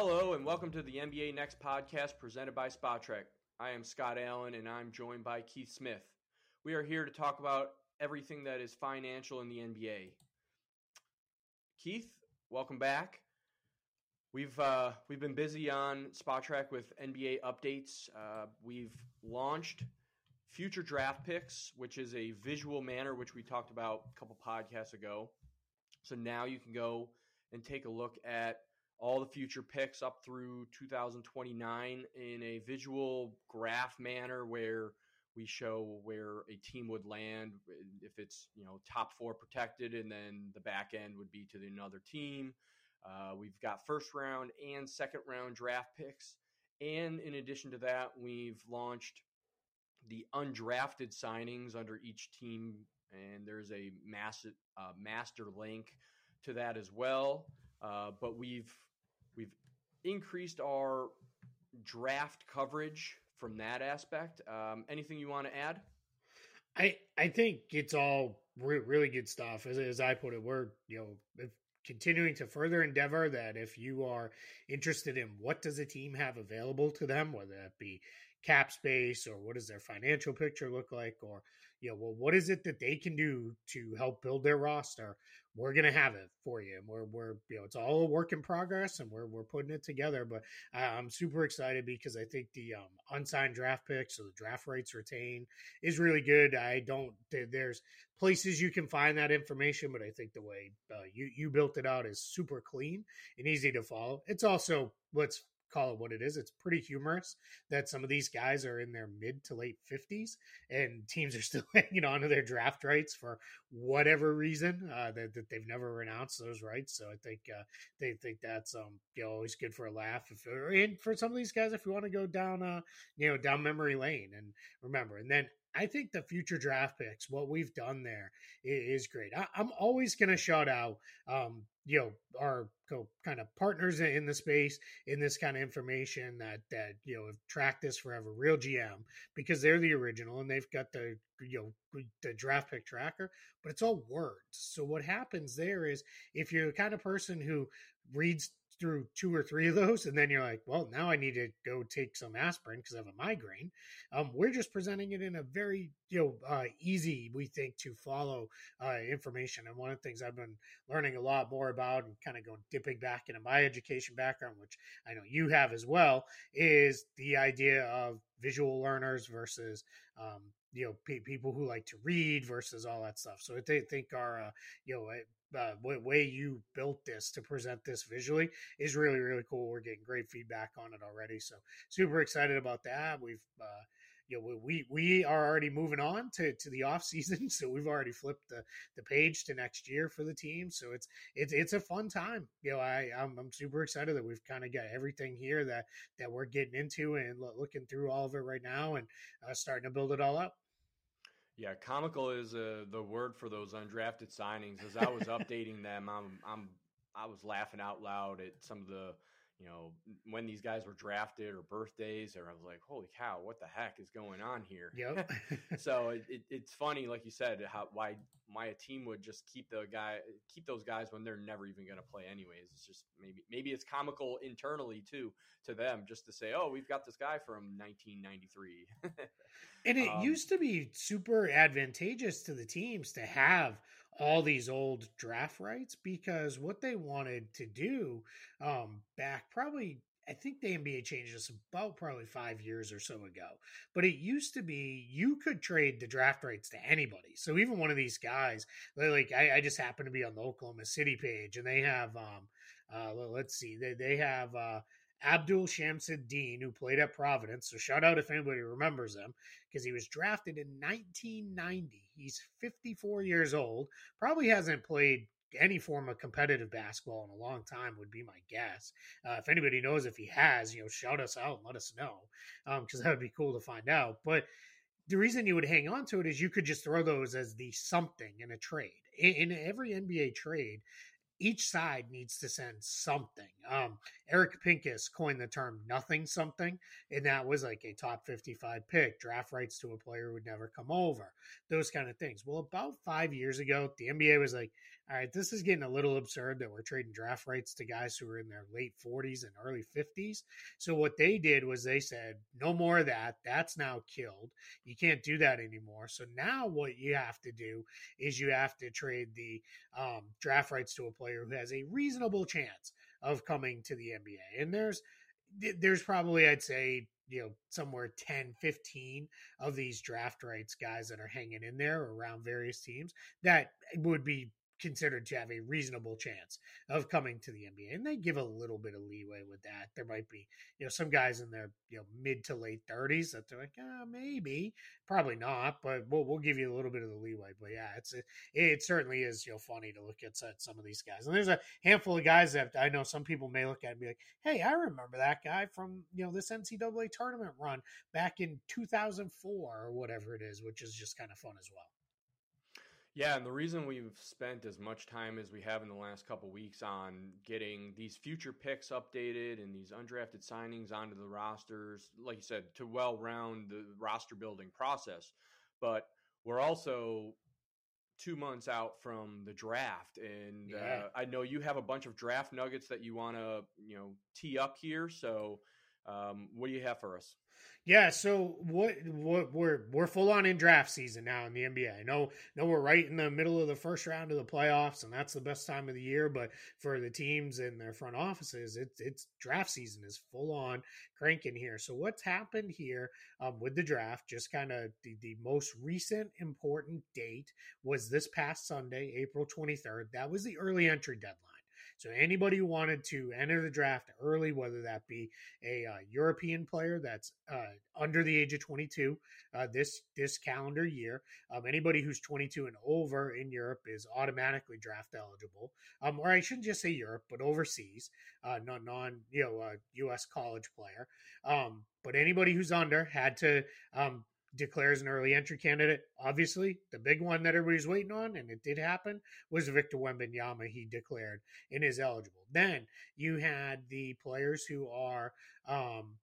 Hello, and welcome to the NBA Next podcast presented by Spotrac. I am Scott Allen, and I'm joined by Keith Smith. We are here to talk about everything that is financial in the NBA. Keith, welcome back. We've uh, we've been busy on Spotrac with NBA updates. Uh, we've launched future draft picks, which is a visual manner which we talked about a couple podcasts ago. So now you can go and take a look at all the future picks up through 2029 in a visual graph manner where we show where a team would land if it's you know top four protected and then the back end would be to another team. Uh, we've got first round and second round draft picks. And in addition to that we've launched the undrafted signings under each team and there's a massive uh, master link to that as well. Uh, but we've we've increased our draft coverage from that aspect. Um, anything you want to add? I I think it's all re- really good stuff. As, as I put it, we're you know continuing to further endeavor that if you are interested in what does a team have available to them, whether that be cap space or what does their financial picture look like, or you know, well, what is it that they can do to help build their roster? We're gonna have it for you. And we're we're you know, it's all a work in progress, and we're we're putting it together. But I'm super excited because I think the um, unsigned draft picks, so the draft rights retained, is really good. I don't there's places you can find that information, but I think the way uh, you you built it out is super clean and easy to follow. It's also let's call it what it is. It's pretty humorous that some of these guys are in their mid to late 50s and teams are still hanging on to their draft rights for whatever reason uh, that, that they've never renounced those rights. So I think uh, they think that's um, you know, always good for a laugh. If, and for some of these guys, if you want to go down, uh, you know, down memory lane and remember, and then I think the future draft picks, what we've done there is, great. I, am always going to shout out, um, you know, our kind of partners in the space in this kind of information that that you know have tracked this forever, Real GM, because they're the original and they've got the you know the draft pick tracker, but it's all words. So what happens there is if you're the kind of person who reads through two or three of those, and then you're like, well, now I need to go take some aspirin because I have a migraine. Um, we're just presenting it in a very you know uh, easy, we think, to follow uh, information. And one of the things I've been learning a lot more about, and kind of going dipping back into my education background, which I know you have as well, is the idea of visual learners versus um, you know pe- people who like to read versus all that stuff so i think our uh, you know uh, way you built this to present this visually is really really cool. We're getting great feedback on it already, so super excited about that. We've uh, you know we we are already moving on to to the off season, so we've already flipped the the page to next year for the team. So it's it's it's a fun time. You know, I I'm, I'm super excited that we've kind of got everything here that that we're getting into and looking through all of it right now and uh, starting to build it all up. Yeah, comical is uh, the word for those undrafted signings. As I was updating them, I'm, I'm I was laughing out loud at some of the you know, when these guys were drafted or birthdays, or I was like, holy cow, what the heck is going on here? Yep. so it, it, it's funny, like you said, how why why a team would just keep the guy keep those guys when they're never even going to play anyways. It's just maybe maybe it's comical internally too to them just to say, oh, we've got this guy from 1993. and it um, used to be super advantageous to the teams to have all these old draft rights because what they wanted to do um, back probably I think the NBA changed this about probably five years or so ago. But it used to be you could trade the draft rights to anybody. So even one of these guys, like I, I just happen to be on the Oklahoma City page, and they have, um, uh, let's see, they they have uh, Abdul Shamsid-Deen, who played at Providence. So shout out if anybody remembers him, because he was drafted in 1990. He's 54 years old. Probably hasn't played any form of competitive basketball in a long time would be my guess. Uh, if anybody knows if he has, you know, shout us out let us know because um, that would be cool to find out. But the reason you would hang on to it is you could just throw those as the something in a trade. In, in every NBA trade, each side needs to send something. Um, Eric Pincus coined the term nothing something, and that was like a top 55 pick, draft rights to a player would never come over, those kind of things. Well, about five years ago, the NBA was like, all right, this is getting a little absurd that we're trading draft rights to guys who are in their late 40s and early 50s. So what they did was they said, no more of that. That's now killed. You can't do that anymore. So now what you have to do is you have to trade the um, draft rights to a player who has a reasonable chance of coming to the NBA. And there's there's probably I'd say you know somewhere 10 15 of these draft rights guys that are hanging in there around various teams that would be considered to have a reasonable chance of coming to the NBA. And they give a little bit of leeway with that. There might be, you know, some guys in their, you know, mid to late 30s that they're like, ah, maybe, probably not, but we'll, we'll give you a little bit of the leeway. But yeah, it's, it, it certainly is, you know, funny to look at some of these guys. And there's a handful of guys that I know some people may look at and be like, hey, I remember that guy from, you know, this NCAA tournament run back in 2004 or whatever it is, which is just kind of fun as well. Yeah, and the reason we've spent as much time as we have in the last couple weeks on getting these future picks updated and these undrafted signings onto the rosters, like you said, to well round the roster building process. But we're also two months out from the draft, and uh, yeah. uh, I know you have a bunch of draft nuggets that you want to, you know, tee up here. So, um, what do you have for us? Yeah, so what what we're we're full on in draft season now in the NBA. I know know we're right in the middle of the first round of the playoffs, and that's the best time of the year. But for the teams and their front offices, it's it's draft season is full on cranking here. So what's happened here um, with the draft? Just kind of the, the most recent important date was this past Sunday, April twenty third. That was the early entry deadline. So anybody who wanted to enter the draft early, whether that be a uh, European player that's uh, under the age of 22 uh, this this calendar year, um, anybody who's 22 and over in Europe is automatically draft eligible. Um, or I shouldn't just say Europe, but overseas, uh, non non you know U.S. Uh, college player. Um, but anybody who's under had to um, declares an early entry candidate. Obviously, the big one that everybody's waiting on, and it did happen, was Victor Wembanyama. He declared and is eligible. Then you had the players who are um,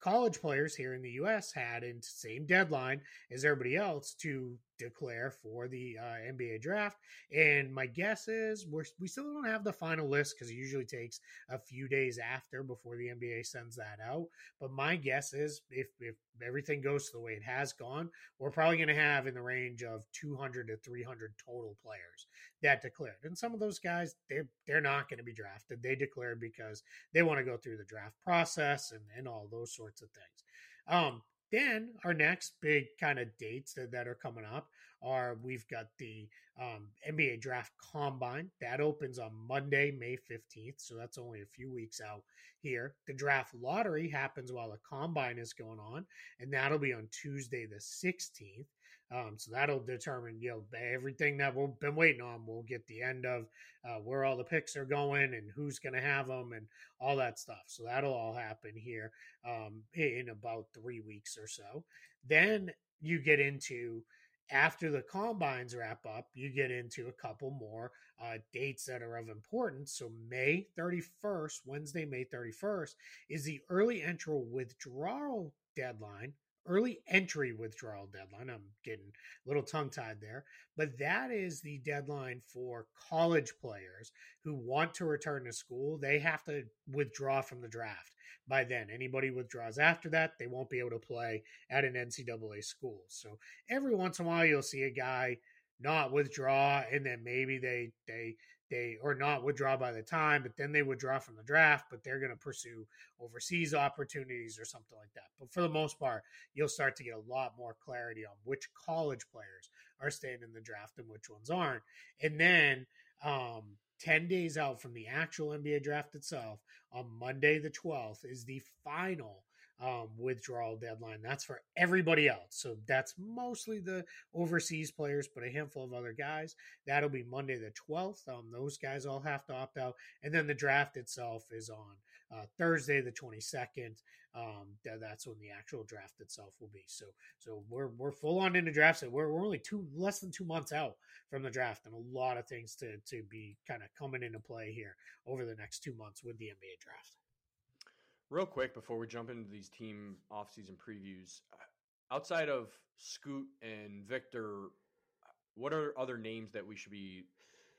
college players here in the U.S. had in same deadline as everybody else to declare for the uh, NBA draft. And my guess is we're, we still don't have the final list because it usually takes a few days after before the NBA sends that out. But my guess is if, if everything goes the way it has gone, we're probably going to have in the range of 200 to 300 total players that declared. And some of those guys, they're, they're not going to be drafted. They declared because they want to go through the draft process and, and all those sorts of things. Um, then our next big kind of dates that, that are coming up are we've got the um, NBA Draft Combine that opens on Monday, May 15th. So that's only a few weeks out here. The draft lottery happens while the combine is going on, and that'll be on Tuesday, the 16th. Um, so that'll determine, you know, everything that we've been waiting on. We'll get the end of uh, where all the picks are going and who's going to have them and all that stuff. So that'll all happen here um, in about three weeks or so. Then you get into after the combines wrap up, you get into a couple more uh, dates that are of importance. So, May 31st, Wednesday, May 31st, is the early entry withdrawal deadline early entry withdrawal deadline. I'm getting a little tongue tied there, but that is the deadline for college players who want to return to school. They have to withdraw from the draft by then. Anybody withdraws after that, they won't be able to play at an NCAA school. So every once in a while, you'll see a guy not withdraw and then maybe they they they or not withdraw by the time, but then they withdraw from the draft, but they're going to pursue overseas opportunities or something like that. But for the most part, you'll start to get a lot more clarity on which college players are staying in the draft and which ones aren't. And then um, 10 days out from the actual NBA draft itself, on Monday the 12th, is the final um, withdrawal deadline. That's for everybody else. So that's mostly the overseas players, but a handful of other guys. That'll be Monday the 12th. Um, those guys all have to opt out. And then the draft itself is on uh, Thursday the 22nd. Um, that's when the actual draft itself will be. So, so we're we're full on into drafts. So we're, we're only two less than two months out from the draft, and a lot of things to to be kind of coming into play here over the next two months with the NBA draft. Real quick before we jump into these team offseason previews, outside of Scoot and Victor, what are other names that we should be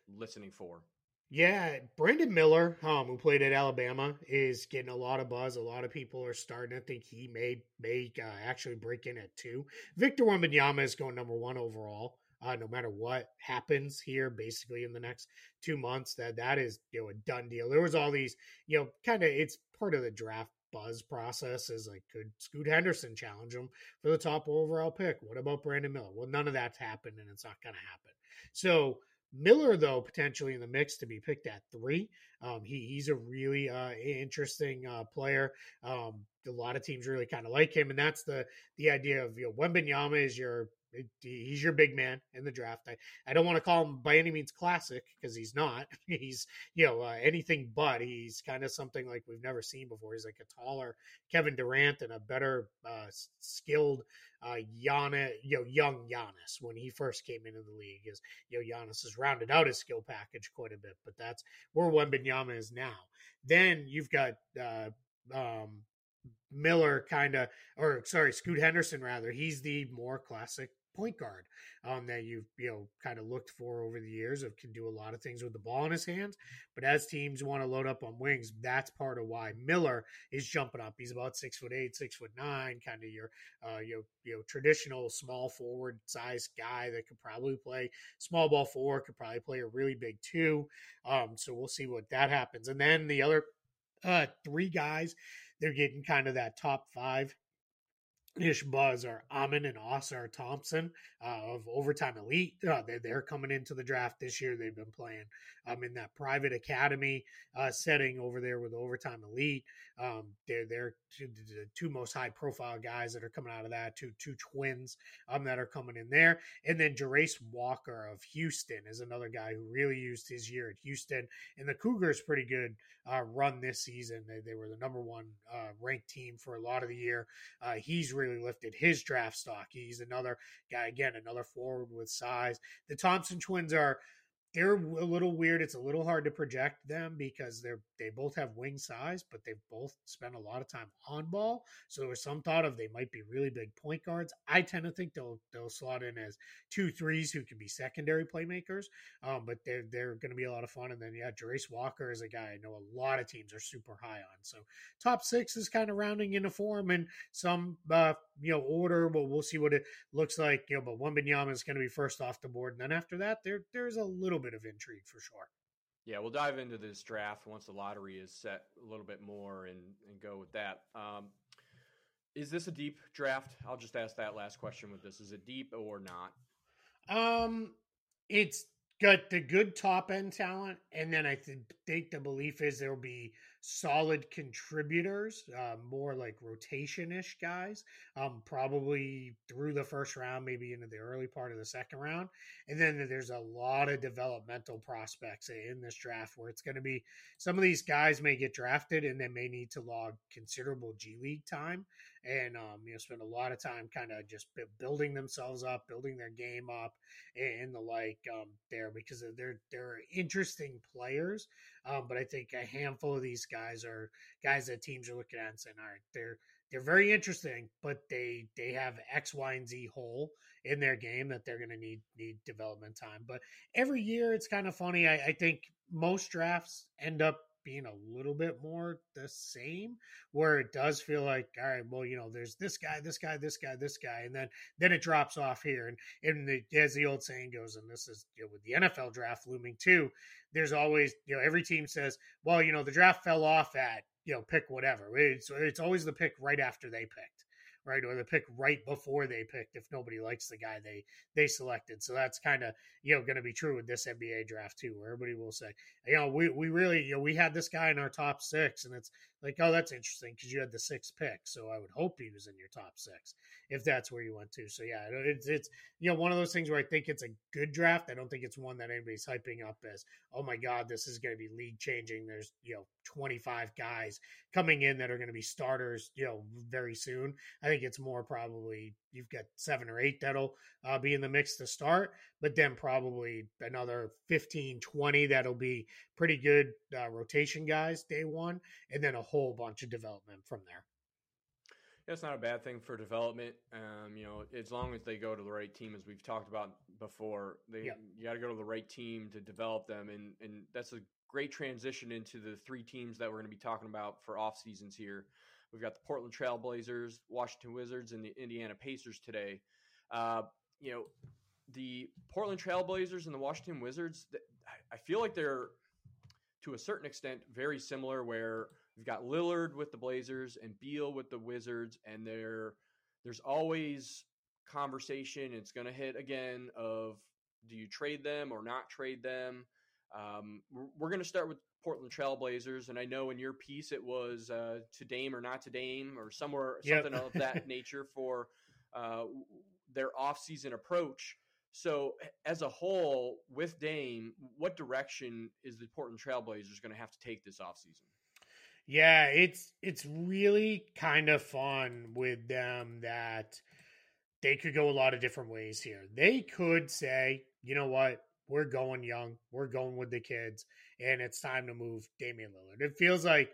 listening for? Yeah, Brandon Miller, um, who played at Alabama, is getting a lot of buzz. A lot of people are starting to think he may may uh, actually break in at two. Victor Wembanyama is going number one overall. Uh, no matter what happens here, basically in the next two months, that that is you know a done deal. There was all these you know kind of it's part of the draft buzz process is like could Scoot Henderson challenge him for the top overall pick? What about Brandon Miller? Well, none of that's happened, and it's not going to happen. So Miller, though, potentially in the mix to be picked at three. Um, he, he's a really uh, interesting uh, player. Um, a lot of teams really kind of like him, and that's the the idea of you know Wembanyama is your he's your big man in the draft. I, I don't want to call him by any means classic because he's not. He's you know uh, anything but. He's kind of something like we've never seen before. He's like a taller Kevin Durant and a better uh, skilled uh, Giannis, you know, young Giannis when he first came into the league. Is you know Giannis has rounded out his skill package quite a bit, but that's where Wembanyama is now. Then you've got uh, um, Miller kind of, or sorry, Scoot Henderson rather. He's the more classic point guard um, that you've you know kind of looked for over the years of can do a lot of things with the ball in his hands. But as teams want to load up on wings, that's part of why Miller is jumping up. He's about six foot eight, six foot nine, kind of your uh, you know, you know traditional small forward size guy that could probably play small ball four, could probably play a really big two. Um, so we'll see what that happens. And then the other uh, three guys, they're getting kind of that top five ish buzz are Amen and Ausar Thompson uh, of Overtime Elite. Uh, they're, they're coming into the draft this year. They've been playing um, in that private academy uh, setting over there with Overtime Elite. Um, they're they're two, the two most high profile guys that are coming out of that. Two two twins um, that are coming in there, and then Jarace Walker of Houston is another guy who really used his year at Houston. And the Cougars pretty good uh, run this season. They they were the number one uh, ranked team for a lot of the year. Uh, he's really lifted his draft stock. He's another guy again, another forward with size. The Thompson twins are they're a little weird. It's a little hard to project them because they're they both have wing size, but they've both spent a lot of time on ball. So there was some thought of they might be really big point guards. I tend to think they'll they'll slot in as two threes who can be secondary playmakers. Um, but they're they're going to be a lot of fun. And then yeah, Jarace Walker is a guy I know a lot of teams are super high on. So top six is kind of rounding into form and some uh, you know order. But we'll see what it looks like. You know, but Wembanyama is going to be first off the board, and then after that, there there's a little bit of intrigue for sure. Yeah, we'll dive into this draft once the lottery is set a little bit more and, and go with that. Um, is this a deep draft? I'll just ask that last question with this. Is it deep or not? Um, it's got the good top end talent, and then I th- think the belief is there will be solid contributors, uh, more like rotation ish guys, um, probably through the first round, maybe into the early part of the second round. And then there's a lot of developmental prospects in this draft where it's going to be some of these guys may get drafted and they may need to log considerable G League time and um, you know spend a lot of time kind of just building themselves up, building their game up, and the like um, there because they're they're interesting players. Um, but I think a handful of these guys are guys that teams are looking at and saying, all right, they're they're very interesting, but they they have X, Y, and Z hole in their game that they're going to need need development time. But every year it's kind of funny. I, I think most drafts end up being a little bit more the same where it does feel like all right well you know there's this guy this guy this guy this guy and then then it drops off here and and the, as the old saying goes and this is you know, with the NFL draft looming too there's always you know every team says well you know the draft fell off at you know pick whatever. It's it's always the pick right after they picked right? Or the pick right before they picked if nobody likes the guy they they selected. So that's kind of you know going to be true with this NBA draft too, where everybody will say, you know, we we really you know we had this guy in our top six, and it's like, oh, that's interesting because you had the sixth pick, so I would hope he was in your top six if that's where you went to. So yeah, it's it's you know one of those things where I think it's a good draft. I don't think it's one that anybody's hyping up as, oh my god, this is going to be league changing. There's you know 25 guys coming in that are going to be starters, you know, very soon. I think it's more probably you've got seven or eight that'll uh, be in the mix to start, but then probably another 15, 20 that'll be pretty good uh, rotation guys day one, and then a whole bunch of development from there. That's not a bad thing for development. Um, you know, as long as they go to the right team, as we've talked about before, they Yeah. you got to go to the right team to develop them, and and that's a great transition into the three teams that we're going to be talking about for off seasons here. We've got the Portland Trailblazers, Washington Wizards, and the Indiana Pacers today. Uh, you know, the Portland Trailblazers and the Washington Wizards. I- feel like they're to a certain extent very similar. Where we've got Lillard with the Blazers and Beal with the Wizards, and there there's always conversation. It's going to hit again of do you trade them or not trade them. Um, we're going to start with Portland Trailblazers, and I know in your piece it was uh, to Dame or not to Dame or somewhere Yep. something of that nature for uh, their offseason approach. So, as a whole, with Dame, what direction is the Portland Trailblazers going to have to take this offseason? Yeah, it's it's really kind of fun with them that they could go a lot of different ways here. They could say, you know what, we're going young, we're going with the kids, and it's time to move Damian Lillard. It feels like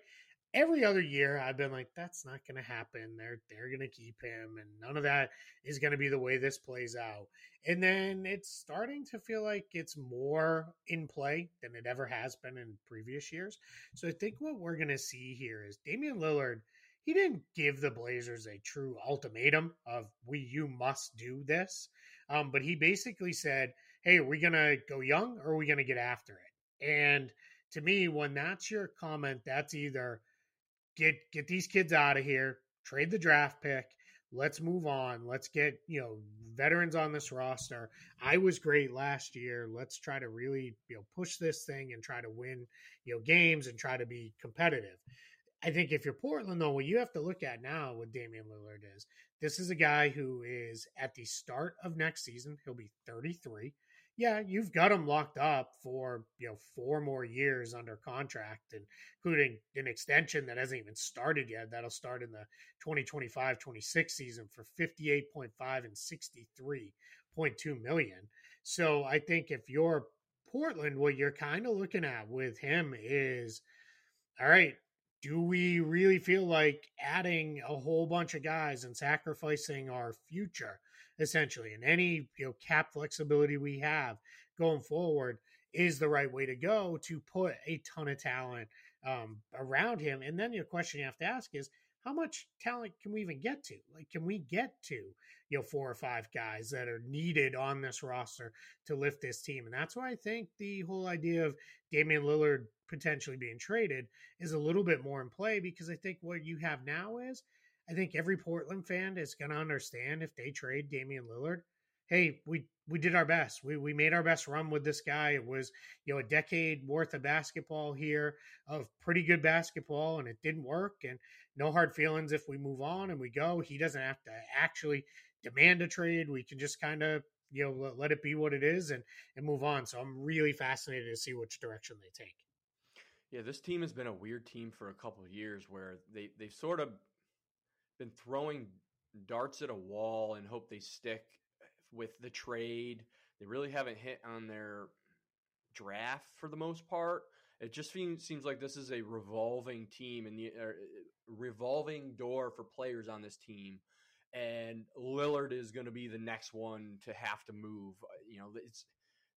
every other year I've been like, that's not going to happen. They're they're going to keep him, and none of that is going to be the way this plays out. And then it's starting to feel like it's more in play than it ever has been in previous years. So I think what we're going to see here is Damian Lillard. He didn't give the Blazers a true ultimatum of we you must do this, um, but he basically said, "Hey, are we going to go young or are we going to get after it?" And to me, when that's your comment, that's either get get these kids out of here, trade the draft pick, let's move on, let's get you know veterans on this roster. I was great last year. Let's try to really you know push this thing and try to win you know games and try to be competitive. I think if you're Portland, though, what you have to look at now with Damian Lillard is this is a guy who is at the start of next season. He'll be 33. Yeah, you've got him locked up for you know four more years under contract, and including an extension that hasn't even started yet. That'll start in the 2025-26 season for 58.5 and 63.2 million. So I think if you're Portland, what you're kind of looking at with him is, all right, do we really feel like adding a whole bunch of guys and sacrificing our future essentially and any you know cap flexibility we have going forward is the right way to go to put a ton of talent um, around him and then your question you have to ask is how much talent can we even get to? Like can we get to you know four or five guys that are needed on this roster to lift this team? And that's why i think the whole idea of damian lillard potentially being traded is a little bit more in play because I think what you have now is I think every Portland fan is going to understand if they trade Damian Lillard. Hey, we we did our best. We we made our best run with this guy. It was you know a decade worth of basketball here of pretty good basketball, and it didn't work. And no hard feelings if we move on and we go. He doesn't have to actually demand a trade. We can just kind of you know let, it be what it is and and move on. So I'm really fascinated to see which direction they take. Yeah, this team has been a weird team for a couple years where they they've sort of been throwing darts at a wall and hope they stick with the trade. They really haven't hit on their draft for the most part. It just seems seems like this is a revolving team and the uh, revolving door for players on this team. And Lillard is going to be the next one to have to move. You know, it's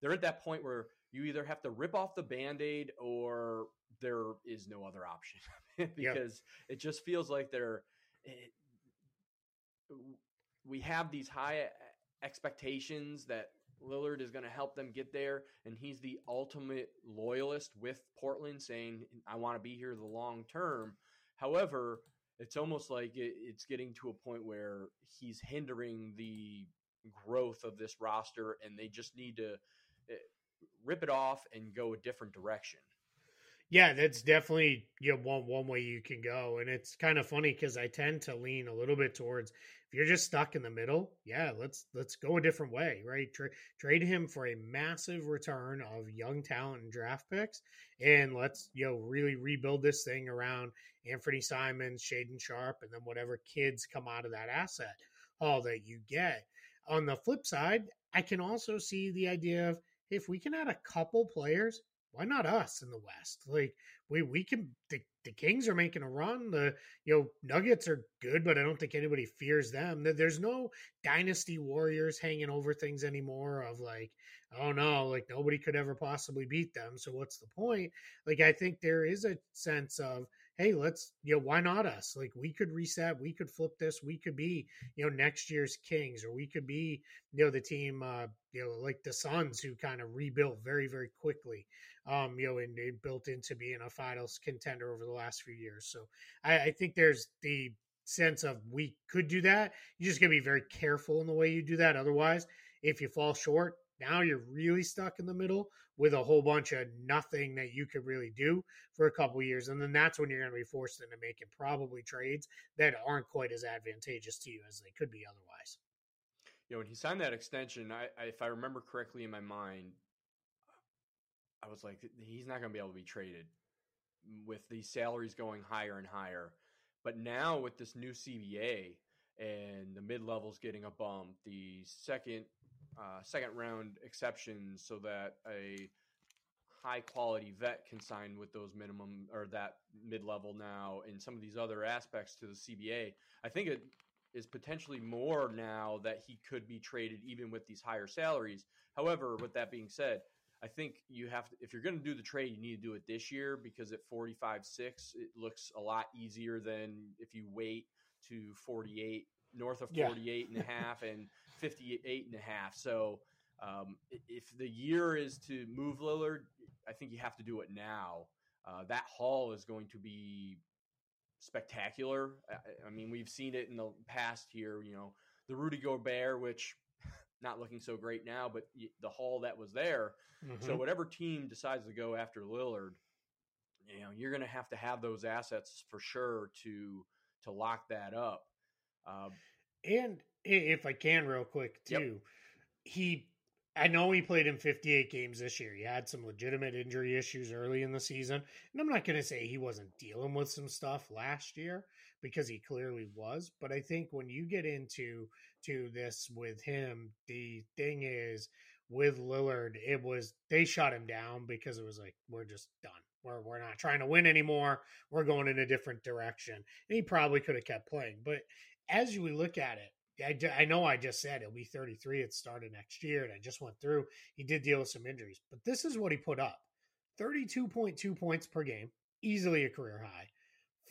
they're at that point where you either have to rip off the band-aid or there is no other option because yep. it just feels like they're it, we have these high expectations that Lillard is going to help them get there and he's the ultimate loyalist with Portland saying I want to be here the long term however it's almost like it, it's getting to a point where he's hindering the growth of this roster and they just need to eh, rip it off and go a different direction. Yeah, that's definitely you know, one one way you can go, and it's kind of funny because I tend to lean a little bit towards if you're just stuck in the middle, yeah, let's let's go a different way, right? Tra- trade him for a massive return of young talent and draft picks, and let's you know really rebuild this thing around Anthony Simons, Shaedon Sharpe, and then whatever kids come out of that asset, all that you get. On the flip side, I can also see the idea of if we can add a couple players, why not us in the West? Like we we can the, the Kings are making a run. The you know Nuggets are good, but I don't think anybody fears them. There's no dynasty warriors hanging over things anymore. Of like, oh no, like nobody could ever possibly beat them. So what's the point? Like I think there is a sense of hey, let's, you know, why not us? Like we could reset, we could flip this, we could be, you know, next year's Kings, or we could be, you know, the team, uh, you know, like the Suns who kind of rebuilt very, very quickly, um, you know, and they built into being a finals contender over the last few years. So I, I think there's the sense of we could do that. You just got to be very careful in the way you do that. Otherwise, if you fall short, now you're really stuck in the middle with a whole bunch of nothing that you could really do for a couple years. And then that's when you're going to be forced into making probably trades that aren't quite as advantageous to you as they could be otherwise. You know, when he signed that extension, I, I if I remember correctly in my mind, I was like, he's not going to be able to be traded with these salaries going higher and higher. But now with this new CBA and the mid levels getting a bump, the second uh, second round exceptions so that a high quality vet can sign with those minimum or that mid level now and some of these other aspects to the CBA. I think it is potentially more now that he could be traded even with these higher salaries. However, with that being said, I think you have to, if you're going to do the trade, you need to do it this year because at 45 6, it looks a lot easier than if you wait to 48, north of 48 yeah. and a half and 58 and a half. So um, if the year is to move Lillard, I think you have to do it now. Uh, that haul is going to be spectacular. I, I, mean, we've seen it in the past here. You know, the Rudy Gobert, which not looking so great now, but the haul that was there. Mm-hmm. So whatever team decides to go after Lillard, you know, you're going to have to have those assets for sure to to lock that up. Uh, and if I can, real quick too, yep. he. I know he played in 58 games this year. He had some legitimate injury issues early in the season. And I'm not going to say he wasn't dealing with some stuff last year because he clearly was, but I think when you get into to this with him, the thing is with Lillard, it was they shot him down because it was like we're just done. We're we're not trying to win anymore. We're going in a different direction. And he probably could have kept playing, but as you look at it, I, I know I just said he'll be 33 at start of next year, and I just went through. He did deal with some injuries, but this is what he put up 32.2 points per game, easily a career high.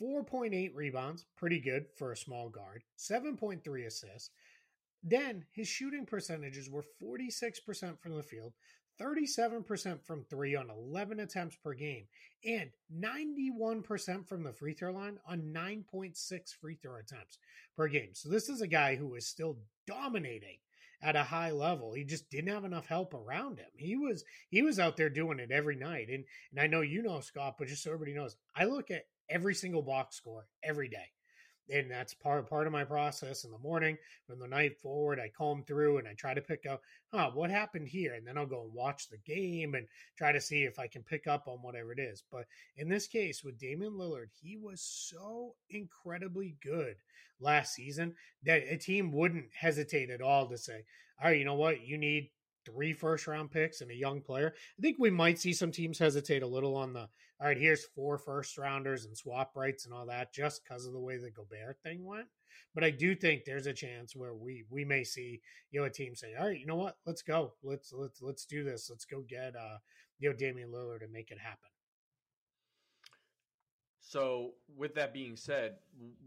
4.8 rebounds, pretty good for a small guard. 7.3 assists. Then his shooting percentages were 46% from the field, 37% from three on 11 attempts per game, and 91% from the free throw line on 9.6 free throw attempts per game. So this is a guy who is still dominating at a high level. He just didn't have enough help around him. He was he was out there doing it every night. And and I know you know Scott, but just so everybody knows, I look at every single box score every day and that's part part of my process in the morning. From the night forward i comb through and i try to pick up huh what happened here? And then i'll go and watch the game and try to see if i can pick up on whatever it is. But in this case with damian lillard he was so incredibly good last season that a team wouldn't hesitate at all to say all right you know what? You need three first round picks and a young player. I think we might see some teams hesitate a little on the all right, here's four first rounders and swap rights and all that just because of the way the Gobert thing went. But I do think there's a chance where we we may see you know a team say, all right, you know what, let's go, let's let's let's do this, let's go get uh you know Damian Lillard and make it happen. So, with that being said,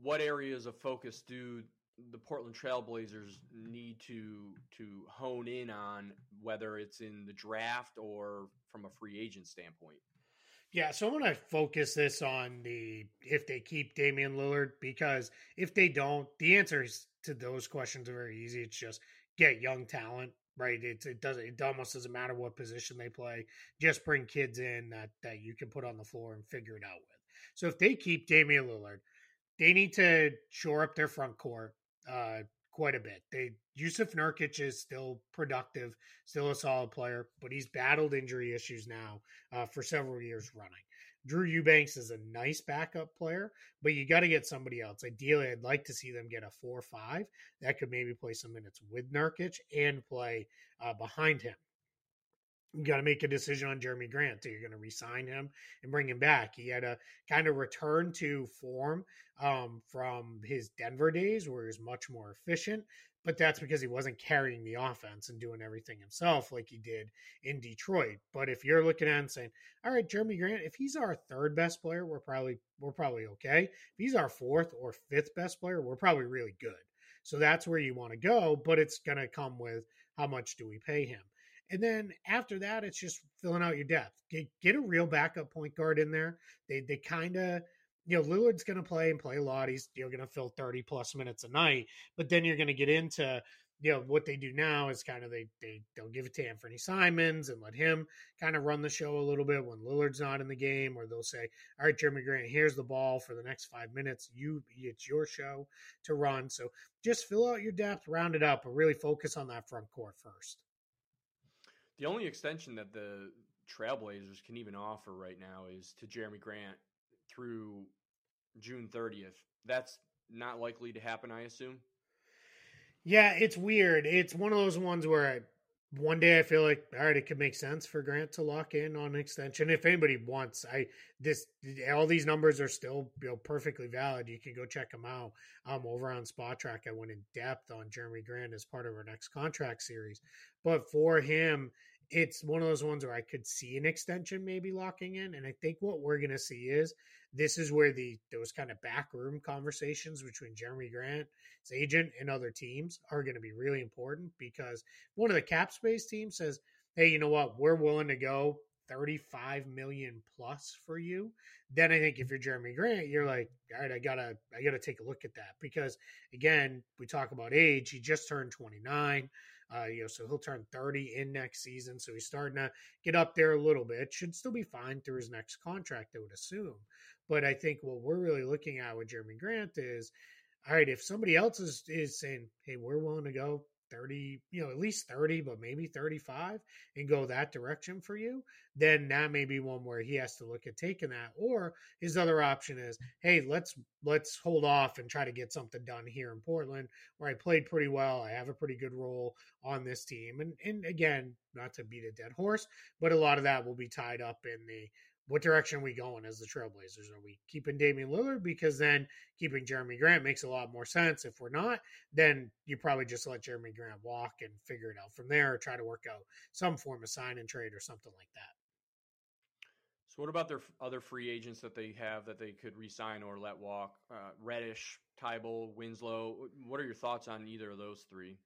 what areas of focus do the Portland Trailblazers need to to hone in on, whether it's in the draft or from a free agent standpoint? Yeah, so I'm going to focus this on the if they keep Damian Lillard because if they don't, the answers to those questions are very easy. It's just get young talent, right? It it doesn't it almost doesn't matter what position they play. Just bring kids in that that you can put on the floor and figure it out with. So if they keep Damian Lillard, they need to shore up their front court uh, quite a bit. They Jusuf Nurkic is still productive, still a solid player, but he's battled injury issues now uh, for several years running. Drew Eubanks is a nice backup player, but you got to get somebody else. Ideally, I'd like to see them get a four or five that could maybe play some minutes with Nurkic and play uh, behind him. You got to make a decision on Jerami Grant. Are you going to resign him and bring him back? He had a kind of return to form um, from his Denver days, where he was much more efficient. But that's because he wasn't carrying the offense and doing everything himself like he did in Detroit. But if you're looking at and saying, "All right, Jerami Grant, if he's our third best player, we're probably we're probably okay. If he's our fourth or fifth best player, we're probably really good." So that's where you want to go, but it's going to come with how much do we pay him. And then after that, it's just filling out your depth. Get, get a real backup point guard in there. They they kind of you know Lillard's going to play and play a lot. He's you're going to fill thirty plus minutes a night, but then you're going to get into you know what they do now is kind of they they they'll give it to Anthony Simons and let him kind of run the show a little bit when Lillard's not in the game, or they'll say, "All right, Jerami Grant, here's the ball for the next five minutes. You it's your show to run." So just fill out your depth, round it up, but really focus on that front court first. The only extension that the Trailblazers can even offer right now is to Jerami Grant through June 30th. That's not likely to happen, I assume. Yeah, it's weird. It's one of those ones where I, one day I feel like all right, it could make sense for Grant to lock in on an extension if anybody wants. I this all these numbers are still you know perfectly valid. You can go check them out. Um, over on Spotrac, I went in depth on Jerami Grant as part of our next contract series. But for him, it's one of those ones where I could see an extension maybe locking in, and I think what we're going to see is this is where the those kind of backroom conversations between Jerami Grant, his agent, and other teams are going to be really important because one of the cap space teams says, "Hey, you know what? We're willing to go 35 million plus for you." Then I think if you're Jerami Grant, you're like, "All right, I gotta I gotta take a look at that," because again, we talk about age. He just turned 29. Uh, you know, so he'll turn 30 in next season. So he's starting to get up there a little bit. Should still be fine through his next contract, I would assume. But I think what we're really looking at with Jerami Grant is, all right, if somebody else is is saying, hey, we're willing to go 30, you know, at least 30, but maybe 35 and go that direction for you, then that may be one where he has to look at taking that. Or his other option is, hey, let's let's hold off and try to get something done here in Portland where I played pretty well. I have a pretty good role on this team. And and again, not to beat a dead horse, but a lot of that will be tied up in the what direction are we going as the Trailblazers? Are we keeping Damian Lillard? Because then keeping Jerami Grant makes a lot more sense. If we're not, then you probably just let Jerami Grant walk and figure it out from there, or try to work out some form of sign and trade or something like that. So, what about their other free agents that they have that they could resign or let walk? Uh, Reddish, Thybulle, Winslow. What are your thoughts on either of those three?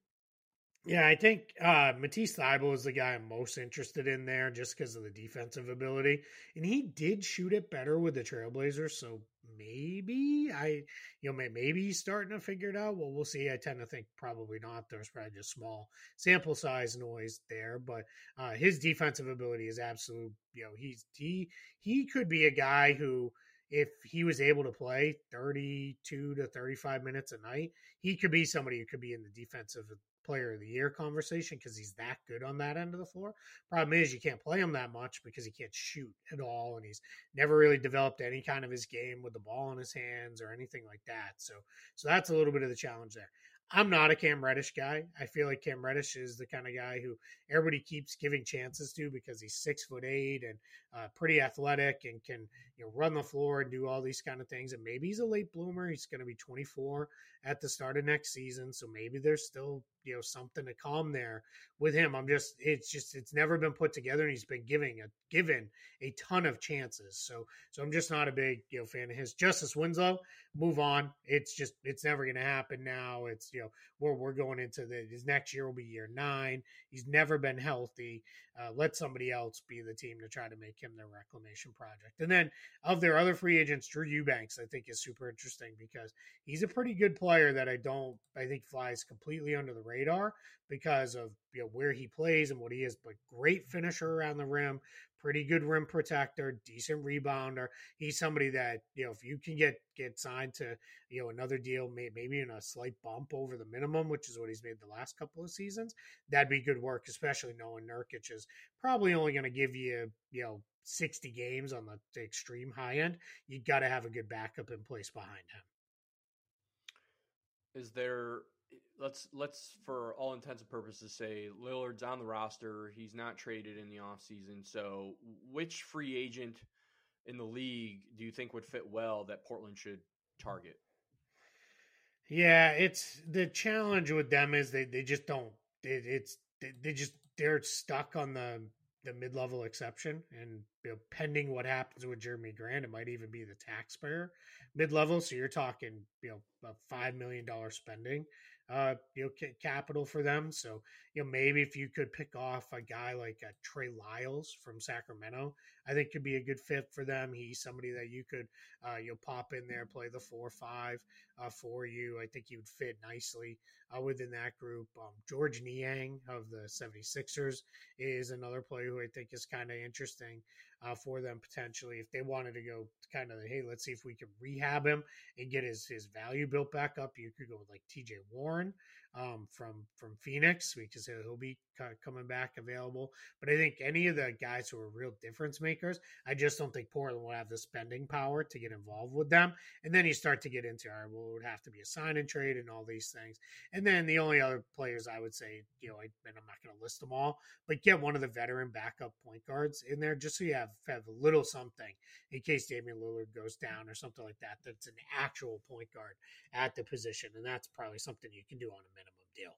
Yeah, I think uh, Matisse Thybulle is the guy I'm most interested in there just because of the defensive ability. And he did shoot it better with the Trailblazers. So maybe I, you know, maybe he's starting to figure it out. Well, we'll see. I tend to think probably not. There's probably just small sample size noise there. But uh, his defensive ability is absolute. You know, he's, he, he could be a guy who, if he was able to play 32 to 35 minutes a night, he could be somebody who could be in the defensive player of the year conversation because he's that good on that end of the floor. Problem is, you can't play him that much because he can't shoot at all, and he's never really developed any kind of his game with the ball in his hands or anything like that. So, so that's a little bit of the challenge there. I'm not a Cam Reddish guy. I feel like Cam Reddish is the kind of guy who everybody keeps giving chances to because he's six foot eight and uh, pretty athletic and can you know run the floor and do all these kind of things. And maybe he's a late bloomer. He's going to be 24 at the start of next season, so maybe there's still you know something to come there with him. I'm just it's just it's never been put together, and he's been giving a given a ton of chances. So so I'm just not a big you know fan of his. Justice Winslow, move on. It's just it's never going to happen now. It's you know we're we're going into the his next year will be year nine. He's never been healthy. Uh, let somebody else be the team to try to make him their reclamation project. And then of their other free agents, Drew Eubanks, I think is super interesting because he's a pretty good player that I don't I think flies completely under the radar because of you know where he plays and what he is, but great finisher around the rim, pretty good rim protector, decent rebounder. He's somebody that you know if you can get get signed to you know another deal, maybe in a slight bump over the minimum, which is what he's made the last couple of seasons, that'd be good work, especially knowing Nurkic is probably only going to give you you know 60 games on the, the extreme high end. You got to have a good backup in place behind him. Is there let's let's for all intents and purposes say Lillard's on the roster. He's not traded in the offseason. So which free agent in the league do you think would fit well that Portland should target? Yeah, it's the challenge with them is they, they just don't it, it's they, they just they're stuck on the the mid level exception, and you know, pending what happens with Jerami Grant, it might even be the taxpayer mid level. So you're talking you know a five million dollar spending uh, you know, capital for them. So, you know, maybe if you could pick off a guy like uh, Trey Lyles from Sacramento, I think could be a good fit for them. He's somebody that you could, uh, you know, pop in there, play the four five uh, for you. I think he would fit nicely uh, within that group. Um, Georges Niang of the 76ers is another player who I think is kind of interesting uh, for them potentially if they wanted to go kind of hey let's see if we can rehab him and get his his value built back up you could go with like tj warren um, from from Phoenix because he'll be coming back available. But I think any of the guys who are real difference makers, I just don't think Portland will have the spending power to get involved with them. And then you start to get into, all right, well, it would have to be a sign and trade and all these things. And then the only other players I would say, you know, I, and I'm not going to list them all, but get one of the veteran backup point guards in there just so you have, have a little something in case Damian Lillard goes down or something like that. That's an actual point guard at the position. And that's probably something you can do on a minute deal.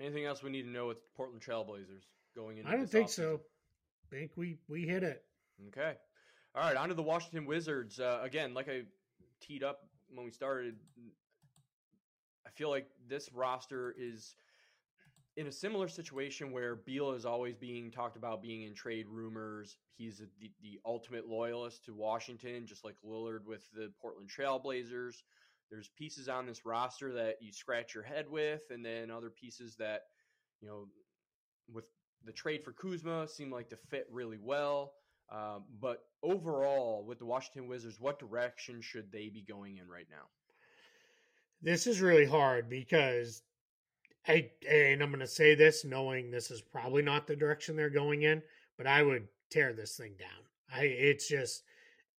Anything else we need to know with Portland Trailblazers going into? I don't think so. I think we we hit it. Okay. All right, on to the Washington Wizards. Uh, again, like I teed up when we started, I feel like this roster is in a similar situation where Beal is always being talked about being in trade rumors. He's a, the, the ultimate loyalist to Washington, just like Lillard with the Portland Trailblazers there's pieces on this roster that you scratch your head with, and then other pieces that, you know, with the trade for Kuzma seem like to fit really well. Um, but overall, with the Washington Wizards, what direction should they be going in right now? This is really hard because I and I'm going to say this knowing this is probably not the direction they're going in, but I would tear this thing down. I it's just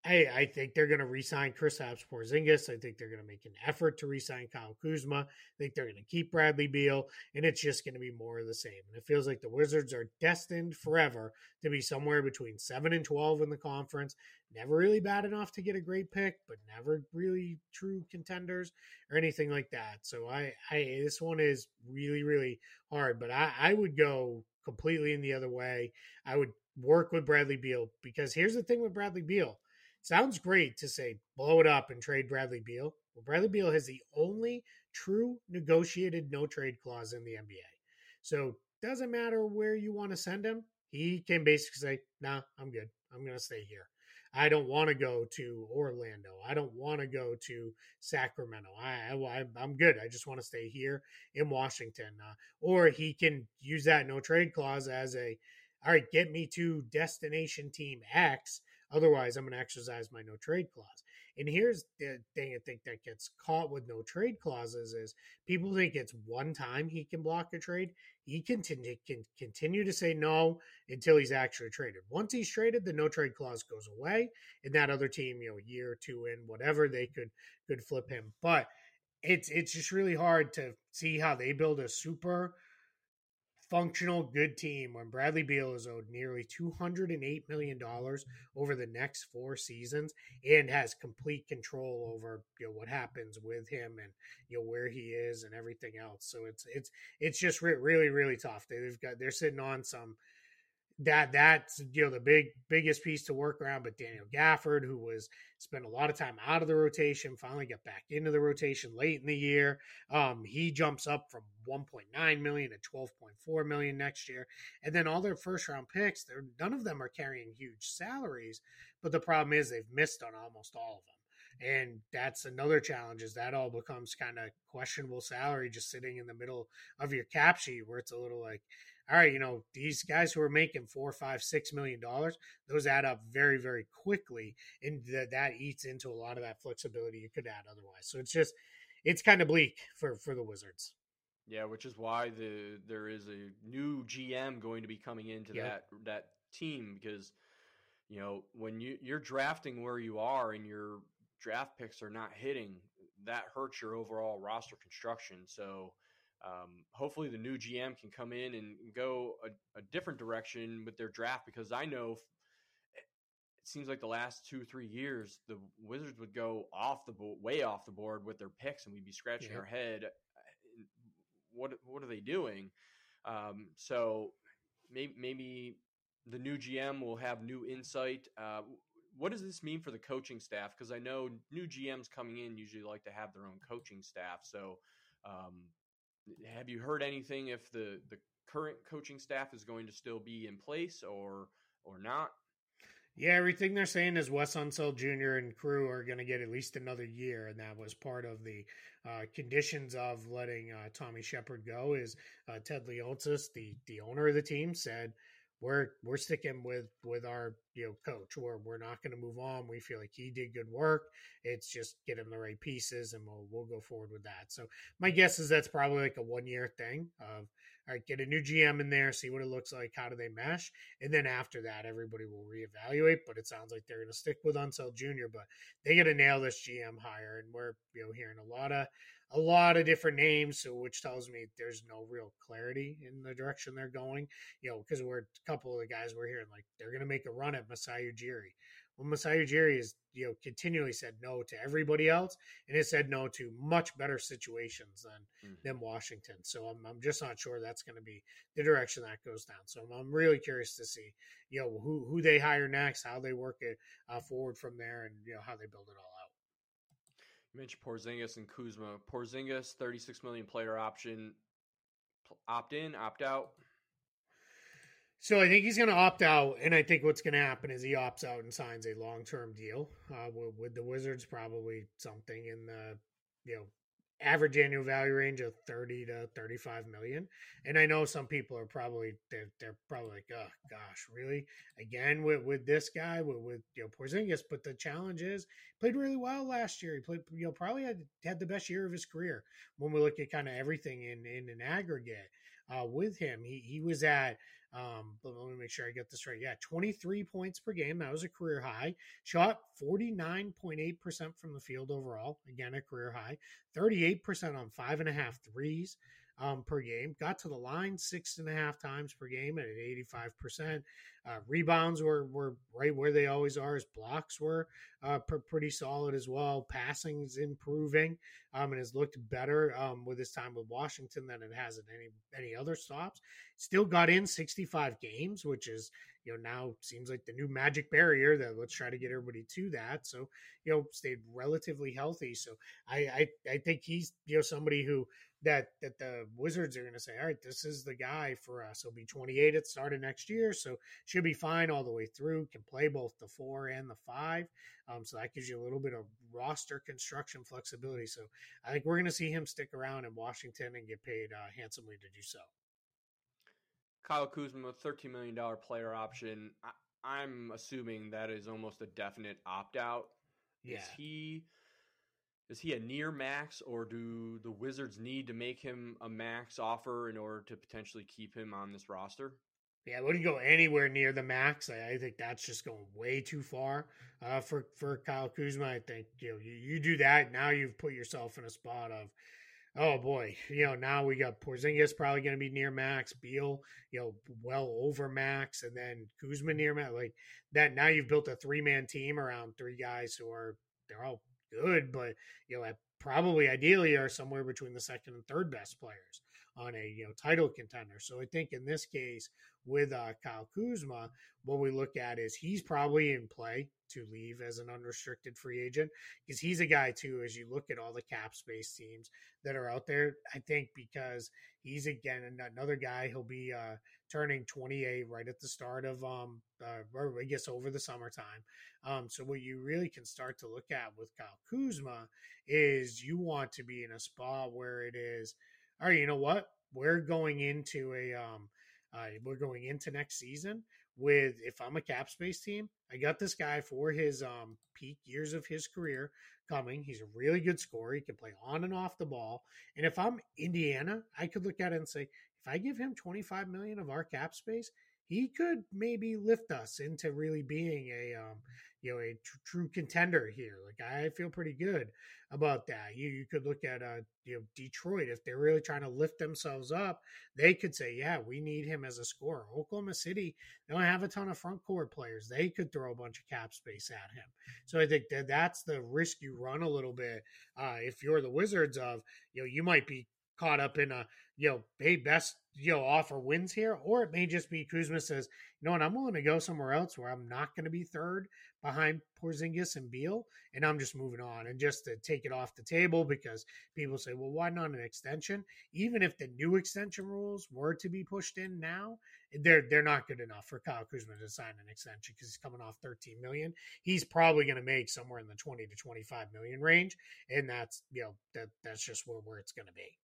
I, I think they're going to re-sign Kristaps Porzingis. I think they're going to make an effort to re-sign Kyle Kuzma. I think they're going to keep Bradley Beal, and it's just going to be more of the same. And it feels like the Wizards are destined forever to be somewhere between seven and twelve in the conference. Never really bad enough to get a great pick, but never really true contenders or anything like that. So I, I this one is really, really hard. But I, I would go completely in the other way. I would work with Bradley Beal because here's the thing with Bradley Beal Sounds great to say blow it up and trade Bradley Beal. Well, Bradley Beal has the only true negotiated no trade clause in the NBA. So doesn't matter where you want to send him. He can basically say, "Nah, I'm good. I'm going to stay here. I don't want to go to Orlando. I don't want to go to Sacramento. I, I am good. I just want to stay here in Washington." Uh, or he can use that no trade clause as a, "All right, get me to destination team X." Otherwise, I'm going to exercise my no trade clause. And here's the thing I think that gets caught with no trade clauses is people think it's one time he can block a trade. He can, continue, can continue to say no until he's actually traded. Once he's traded, the no trade clause goes away, and that other team, you know, year two in, whatever, they could could flip him. But it's it's just really hard to see how they build a super functional, good team when Bradley Beal is owed nearly $208 million over the next four seasons and has complete control over you know what happens with him and you know where he is and everything else. So it's it's it's just re- really really tough. They've got they're sitting on some that that's you know the big biggest piece to work around. But Daniel Gafford, who was spent a lot of time out of the rotation, finally got back into the rotation late in the year. Um, he jumps up from 1.9 million to 12.4 million next year, and then all their first round picks, they're none of them are carrying huge salaries. But the problem is they've missed on almost all of them. And that's another challenge is that all becomes kind of questionable salary just sitting in the middle of your cap sheet where it's a little like, all right, you know, these guys who are making four, five, six million dollars, those add up very, very quickly, and that that eats into a lot of that flexibility you could add otherwise. So it's just, it's kind of bleak for for the Wizards. Yeah, which is why the there is a new GM going to be coming into yep. that that team because you know when you you're drafting where you are and your draft picks are not hitting, that hurts your overall roster construction. So um, hopefully the new GM can come in and go a, a, different direction with their draft because I know it seems like the last two three years the Wizards would go off the bo- way off the board with their picks and we'd be scratching yeah. our head. Uh, what what are they doing? Um, so maybe maybe the new GM will have new insight. Uh, what does this mean for the coaching staff? Because I know new GMs coming in usually like to have their own coaching staff. So, um, have you heard anything if the the current coaching staff is going to still be in place or or not? Yeah, everything they're saying is Wes Unseld Jr. and crew are going to get at least another year, and that was part of the uh, conditions of letting uh, Tommy Sheppard go. Is uh, Ted Leonsis, the the owner of the team, said we're we're sticking with with our you know coach. We're we're not going to move on. We feel like he did good work. It's just get him the right pieces, and we'll we'll go forward with that. So my guess is that's probably like a one year thing of all right, get a new GM in there, see what it looks like, how do they mesh, and then after that, everybody will reevaluate. But it sounds like they're going to stick with Unseld Jr. But they got to nail this GM hire, and we're you know hearing a lot of a lot of different names, so which tells me there's no real clarity in the direction they're going. You know, because we're a couple of the guys we're hearing like they're going to make a run at Masai Ujiri. Well, Masai Ujiri has you know continually said no to everybody else, and has said no to much better situations than mm. than Washington. So I'm I'm just not sure that's going to be the direction that goes down. So I'm, I'm really curious to see you know who who they hire next, how they work it uh, forward from there, and you know how they build it all mentioned Porzingis and Kuzma. Porzingis, 36 million player option. Opt in, opt out. So I think he's going to opt out, and I think what's going to happen is he opts out and signs a long term deal uh, with, with, the Wizards, probably something in the you know average annual value range of 30 to 35 million. And i know some people are probably they're, they're probably like oh gosh really? Again with with this guy with, with you know Porzingis but the challenge is played really well last year. He played you know probably had had the best year of his career when we look at kind of everything in in an aggregate uh, with him. He he was at um, but let me make sure I get this right. Yeah, 23 points per game. That was a career high. Shot 49.8% from the field overall. Again, a career high. 38% on five and a half threes um, per game. Got to the line six and a half times per game at 85%. Uh, rebounds were, were right where they always are. His blocks were uh, pr- pretty solid as well. Passing's improving um, and has looked better um, with his time with Washington than it has at any any other stops. Still got in 65 games, which is you know now seems like the new magic barrier that let's try to get everybody to that. So you know stayed relatively healthy. So I I, I think he's you know somebody who that that the Wizards are going to say, all right, this is the guy for us. He'll be 28 at the start of next year, so should be fine all the way through. Can play both the four and the five, um, so that gives you a little bit of roster construction flexibility. So I think we're going to see him stick around in Washington and get paid uh, handsomely to do so. Kyle Kuzma, 13 million dollar player option. I, I'm assuming that is almost a definite opt out. Yeah. Is he? Is he a near max or do the Wizards need to make him a max offer in order to potentially keep him on this roster? Yeah, I wouldn't go anywhere near the max. I, I think that's just going way too far uh, for for Kyle Kuzma. I think you know you, you do that now you've put yourself in a spot of oh boy, you know now we got Porzingis probably going to be near max, Beal you know well over max, and then Kuzma near max. Like that now you've built a three man team around three guys who are they're all good, but you know, probably ideally are somewhere between the second and third best players on a you know title contender. So I think in this case with uh, Kyle Kuzma, what we look at is he's probably in play to leave as an unrestricted free agent because he's a guy too. As you look at all the cap space teams that are out there, I think because he's again another guy. He'll be uh, turning 28 right at the start of um, uh, or I guess over the summertime. Um, so what you really can start to look at with Kyle Kuzma is you want to be in a spot where it is, all right, you know what? We're going into a um, uh, we're going into next season with if I'm a cap space team, I got this guy for his um, peak years of his career coming. He's a really good scorer. He can play on and off the ball. And if I'm Indiana, I could look at it and say, if I give him 25 million of our cap space, he could maybe lift us into really being a um, you know a tr- true contender here. Like I feel pretty good about that. You you could look at uh you know Detroit if they're really trying to lift themselves up, they could say, yeah, we need him as a scorer. Oklahoma City they don't have a ton of front court players. They could throw a bunch of cap space at him. So I think that that's the risk you run a little bit uh, if you're the Wizards of you know you might be caught up in a you know hey best you know offer wins here, or it may just be Kuzma says, you know what, I'm willing to go somewhere else where I'm not going to be third behind Porzingis and Beal, and I'm just moving on and just to take it off the table because people say, well, why not an extension? Even if the new extension rules were to be pushed in now, they're they're not good enough for Kyle Kuzma to sign an extension because he's coming off 13 million. He's probably going to make somewhere in the 20 to 25 million range, and that's you know that that's just where where it's going to be.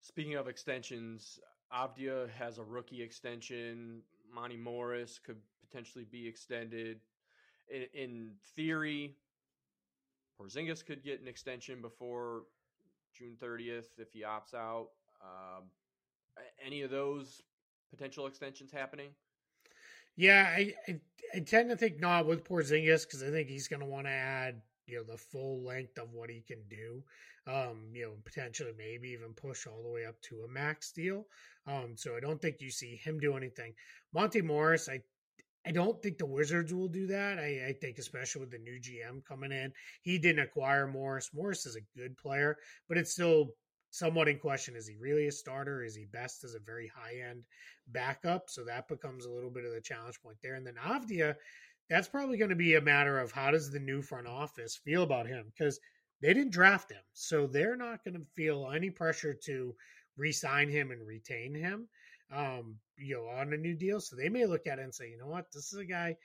Speaking of extensions, Avdija has a rookie extension. Monte Morris could potentially be extended. In, in theory, Porzingis could get an extension before June 30th if he opts out. Um, any of those potential extensions happening? Yeah, I, I, I tend to think not with Porzingis because I think he's going to want to add you know the full length of what he can do um you know potentially maybe even push all the way up to a max deal um so i don't think you see him do anything monte morris i I don't think the Wizards will do that. I, I, think, especially with the new GM coming in, he didn't acquire Morris. Morris is a good player, but it's still somewhat in question. Is he really a starter? Is he best as a very high end backup? So that becomes a little bit of the challenge point there. And then Avdija, that's probably going to be a matter of how does the new front office feel about him because they didn't draft him, so they're not going to feel any pressure to re-sign him and retain him, um, you know, on a new deal. So they may look at it and say, you know what, this is a guy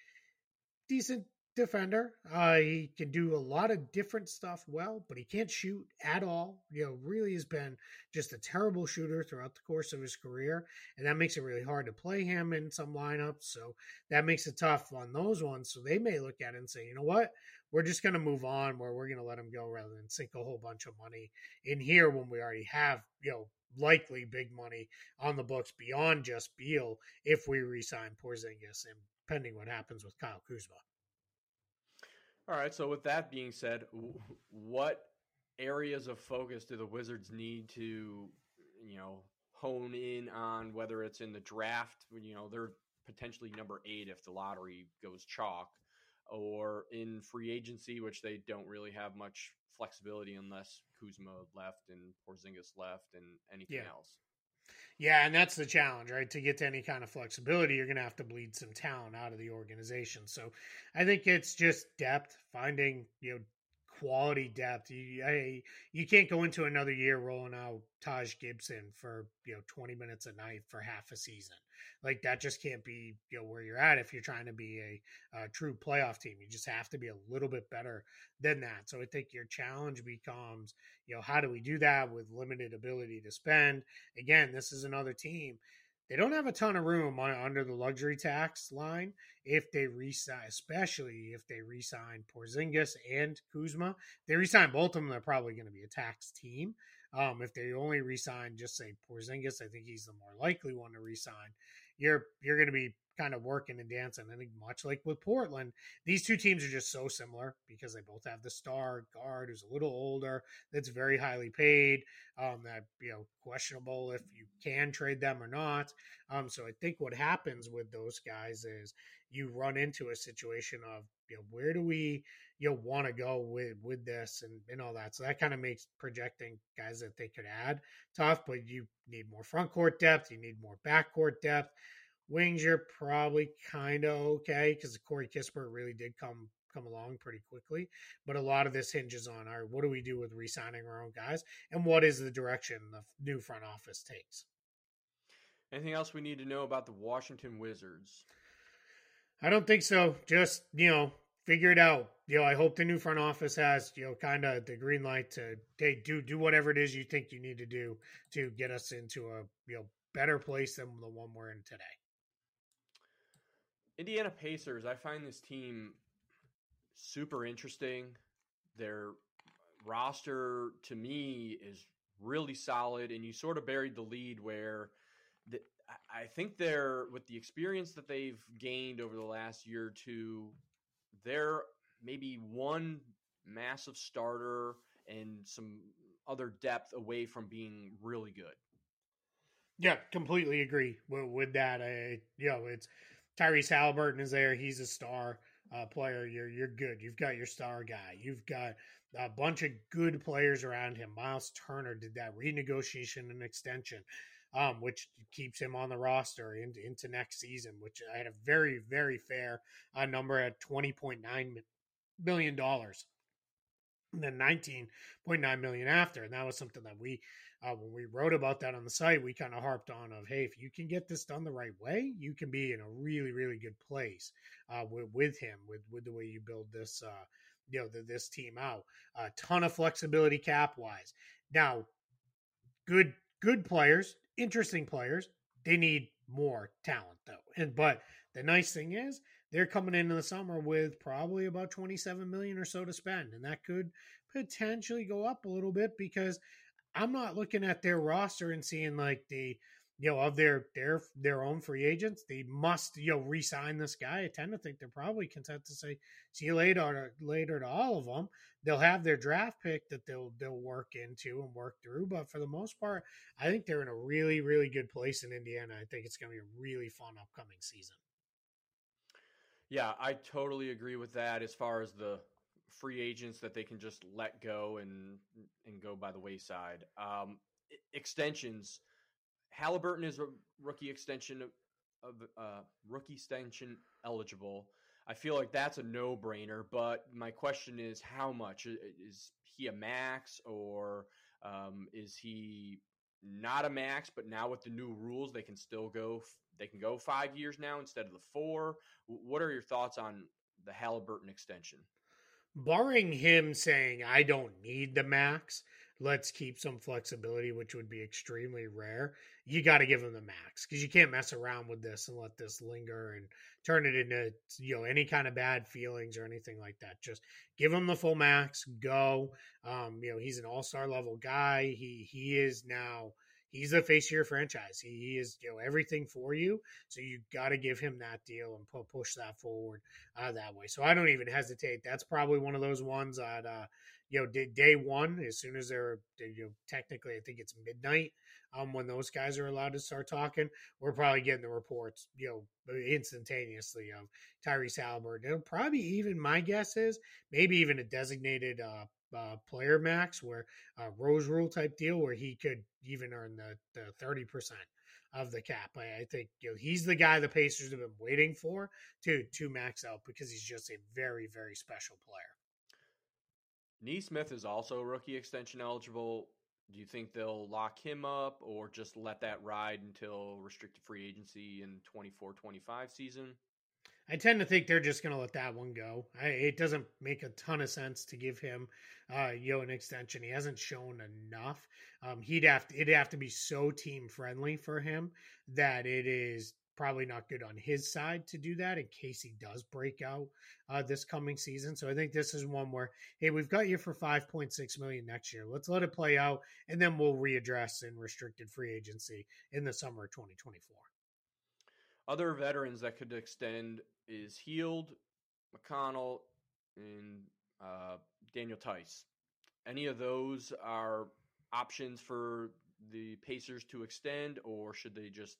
decent defender. Uh, he can do a lot of different stuff well, but he can't shoot at all. You know, really has been just a terrible shooter throughout the course of his career, and that makes it really hard to play him in some lineups. So that makes it tough on those ones. So they may look at it and say, you know what, we're just going to move on, where we're going to let him go rather than sink a whole bunch of money in here when we already have, you know. Likely big money on the books beyond just Beal if we resign Porzingis and pending what happens with Kyle Kuzma. All right. So with that being said, what areas of focus do the Wizards need to, you know, hone in on? Whether it's in the draft, you know, they're potentially number eight if the lottery goes chalk, or in free agency, which they don't really have much flexibility unless Kuzma left and Porzingis left and anything yeah. else. Yeah, and that's the challenge, right? To get to any kind of flexibility, you're going to have to bleed some talent out of the organization. So I think it's just depth, finding, you know, quality depth. You I, you can't go into another year rolling out Taj Gibson for you know 20 minutes a night for half a season. Like that just can't be you know where you're at if you're trying to be a, a true playoff team. You just have to be a little bit better than that. So I think your challenge becomes you know how do we do that with limited ability to spend? Again, this is another team they don't have a ton of room on, under the luxury tax line if they resign, especially if they resign Porzingis and Kuzma. they resign both of them, they're probably going to be a tax team. Um, if they only resign, just say Porzingis, I think he's the more likely one to resign. You're you're going to be kind of working and dancing. I think much like with Portland, these two teams are just so similar because they both have the star guard who's a little older, that's very highly paid. Um, that you know questionable if you can trade them or not. Um, so I think what happens with those guys is you run into a situation of you know where do we you know want to go with with this and and all that. So that kind of makes projecting guys that they could add tough. But you need more front court depth. You need more back court depth. Wings, you're probably kind of okay because Corey Kispert really did come come along pretty quickly. But a lot of this hinges on our what do we do with re-signing our own guys, and what is the direction the new front office takes. Anything else we need to know about the Washington Wizards? I don't think so. Just you know, figure it out. You know, I hope the new front office has you know kind of the green light to hey do do whatever it is you think you need to do to get us into a you know better place than the one we're in today. Indiana Pacers, I find this team super interesting. Their roster to me is really solid, and you sort of buried the lead where the, I think they're with the experience that they've gained over the last year or two. They're maybe one massive starter and some other depth away from being really good. Yeah, completely agree with, with that. I, you know, it's Tyrese Haliburton is there. He's a star uh, player. You're you're good. You've got your star guy. You've got a bunch of good players around him. Miles Turner did that renegotiation and extension, um, which keeps him on the roster into, into next season. Which I had a very very fair uh, number at twenty point nine million dollars and then 19.9 million after and that was something that we uh, when we wrote about that on the site we kind of harped on of hey if you can get this done the right way you can be in a really really good place uh, with, with him with with the way you build this uh, you know the, this team out a ton of flexibility cap wise now good good players interesting players they need more talent though. And but the nice thing is they're coming into the summer with probably about 27 million or so to spend and that could potentially go up a little bit because i'm not looking at their roster and seeing like the you know of their their their own free agents they must you know re-sign this guy. I tend to think they're probably content to say see you later later to all of them they'll have their draft pick that they'll they'll work into and work through but for the most part i think they're in a really really good place in indiana. I think it's going to be a really fun upcoming season. Yeah, I totally agree with that as far as the free agents that they can just let go and and go by the wayside. Um, extensions, Haliburton is a rookie extension of, uh, rookie extension eligible. I feel like that's a no brainer. But my question is, how much is he a max or um, is he not a max, but now with the new rules, they can still go. They can go five years now instead of the four. What are your thoughts on the Haliburton extension? Barring him saying, "I don't need the max," let's keep some flexibility, which would be extremely rare. You got to give him the max because you can't mess around with this and let this linger and turn it into you know any kind of bad feelings or anything like that. Just give him the full max. Go. Um, you know he's an all star level guy. He he is now he's the face of your franchise. He, he is you know everything for you. So you got to give him that deal and pu- push that forward uh, that way. So I don't even hesitate. That's probably one of those ones that uh, you know day, one as soon as they're you know technically I think it's midnight um when those guys are allowed to start talking. We're probably getting the reports you know instantaneously of Tyrese Haliburton. It'll probably even my guess is maybe even a designated uh, uh, player max, where uh, Rose Rule type deal, where he could even earn the thirty percent of the cap. I, I, think you know he's the guy the Pacers have been waiting for to to max out because he's just a very very special player. Nesmith is also rookie extension eligible. Do you think they'll lock him up or just let that ride until restricted free agency in 24-25 season? I tend to think they're just going to let that one go. I, it doesn't make a ton of sense to give him, uh, you know, an extension. He hasn't shown enough. Um, he'd have to, it'd have to be so team friendly for him that it is probably not good on his side to do that in case he does break out uh, this coming season. So I think this is one where, hey, we've got you for five point six million next year. Let's let it play out, and then we'll readdress in restricted free agency in the summer of twenty twenty four. Other veterans that could extend is Hield, McConnell, and uh, Daniel Theis. Any of those are options for the Pacers to extend, or should they just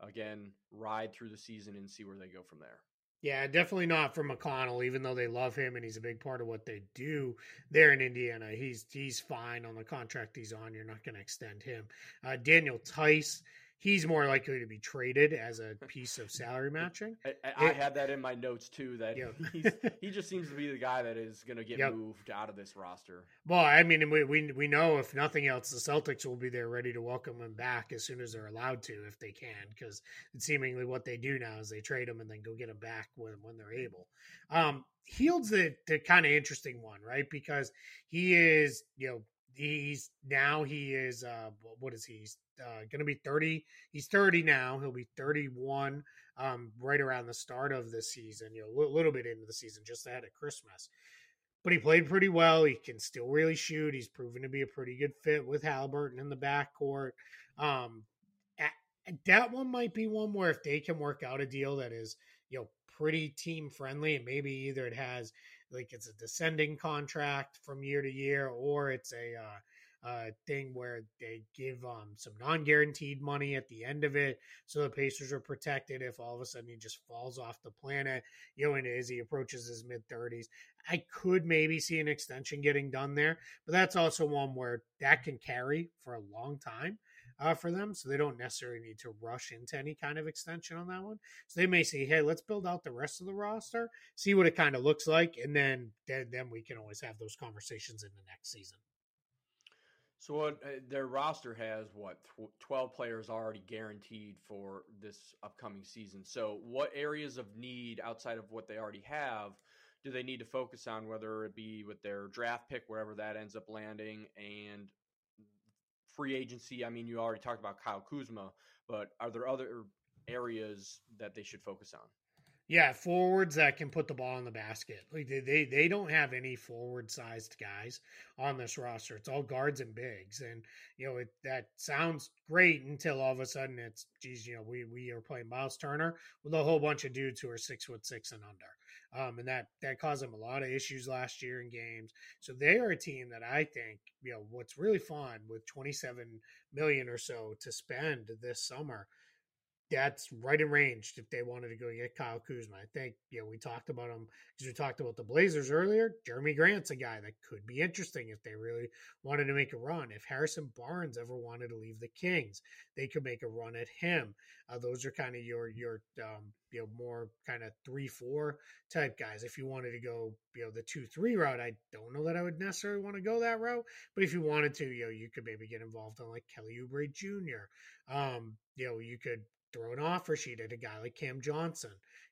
again ride through the season and see where they go from there? Yeah, definitely not for McConnell, even though they love him and he's a big part of what they do there in Indiana. He's he's fine on the contract he's on. You're not going to extend him. Uh, Daniel Theis he's more likely to be traded as a piece of salary matching. I, I it, had that in my notes too. That he just seems to be the guy that is going to get yep. moved out of this roster. Well, I mean, we, we we know if nothing else, the Celtics will be there ready to welcome him back as soon as they're allowed to, if they can, because it's seemingly what they do now is they trade him and then go get him back when when they're able. Um, Hield's the, the kind of interesting one, right? Because he is, you know, he's now he is uh what is he? He's uh, to be 30. He's 30 now. He'll be 31 um, right around the start of the season, you know, a little bit into the season, just ahead of Christmas. But he played pretty well. He can still really shoot. He's proven to be a pretty good fit with Haliburton in the backcourt. Um, that one might be one where if they can work out a deal that is, you know, pretty team friendly, and maybe either it has like it's a descending contract from year to year, or it's a uh, uh, thing where they give um, some non-guaranteed money at the end of it, so the Pacers are protected if all of a sudden he just falls off the planet. You know, and as he approaches his mid thirties, I could maybe see an extension getting done there, but that's also one where that can carry for a long time. Uh, for them, so they don't necessarily need to rush into any kind of extension on that one. So they may say, "Hey, let's build out the rest of the roster, see what it kind of looks like, and then then, then we can always have those conversations in the next season." So what uh, their roster has what twelve players already guaranteed for this upcoming season. So what areas of need outside of what they already have do they need to focus on? Whether it be with their draft pick, wherever that ends up landing, and free agency. I mean, you already talked about Kyle Kuzma, but are there other areas that they should focus on? Yeah, forwards that can put the ball in the basket. Like they, they, they don't have any forward sized guys on this roster. It's all guards and bigs, and you know it, that sounds great until all of a sudden it's geez, you know we we are playing Miles Turner with a whole bunch of dudes who are six foot six and under, um, and that that caused them a lot of issues last year in games. So they are a team that I think you know what's really fun with twenty seven million or so to spend this summer that's right in range if they wanted to go get Kyle Kuzma. I think, you know, we talked about him because we talked about the Blazers earlier. Jerami Grant's a guy that could be interesting if they really wanted to make a run. If Harrison Barnes ever wanted to leave the Kings, they could make a run at him. Uh, those are kind of your, your, um, you know, more kind of three, four type guys. If you wanted to go, you know, the two, three route, I don't know that I would necessarily want to go that route. But if you wanted to, you know, you could maybe get involved on like Kelly Oubre Jr. Um, you know, you could throw an offer sheet at a guy like Cam Johnson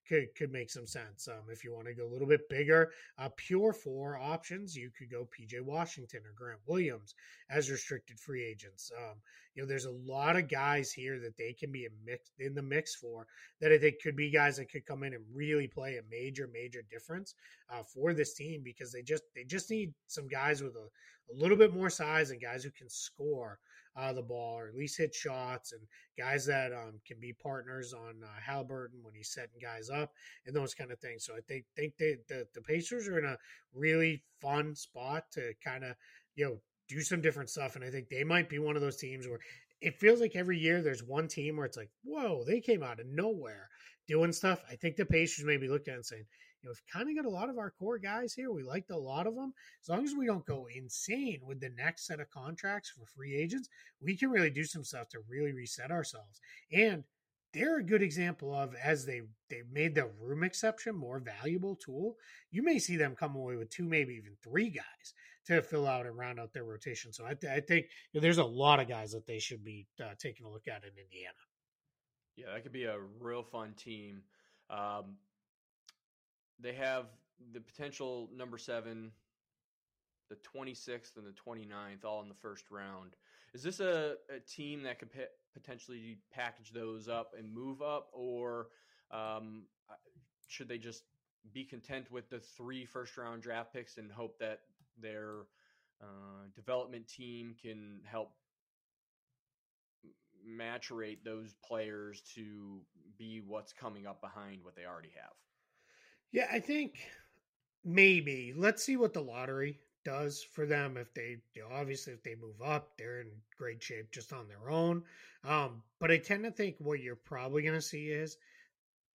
could could make some sense. Um, if you want to go a little bit bigger, uh, pure four options, you could go PJ Washington or Grant Williams as restricted free agents. Um, you know, there's a lot of guys here that they can be mix in the mix for that I think could be guys that could come in and really play a major major difference uh, for this team because they just they just need some guys with a, a little bit more size and guys who can score uh, the ball or at least hit shots and guys that um, can be partners on uh, Haliburton when he's setting guys up and those kind of things. So I think think they, the the Pacers are in a really fun spot to kind of you know do some different stuff, and I think they might be one of those teams where it feels like every year there's one team where it's like, whoa, they came out of nowhere doing stuff. I think the Pacers may be looking at and saying, you know, we've kind of got a lot of our core guys here. We liked a lot of them. As long as we don't go insane with the next set of contracts for free agents, we can really do some stuff to really reset ourselves. And they're a good example of as they they made the room exception more valuable tool. You may see them come away with two, maybe even three guys to fill out and round out their rotation. So I, th- I think you know, there's a lot of guys that they should be uh, taking a look at in Indiana. Yeah, that could be a real fun team. Um, they have the potential number seven, the 26th, and the 29th all in the first round. Is this a, a team that could potentially package those up and move up, or um, should they just be content with the three first round draft picks and hope that their uh, development team can help maturate those players to be what's coming up behind what they already have? Yeah, I think maybe. Let's see what the lottery does for them. If they, you know, obviously, if they move up, they're in great shape just on their own. Um, but I tend to think what you're probably going to see is,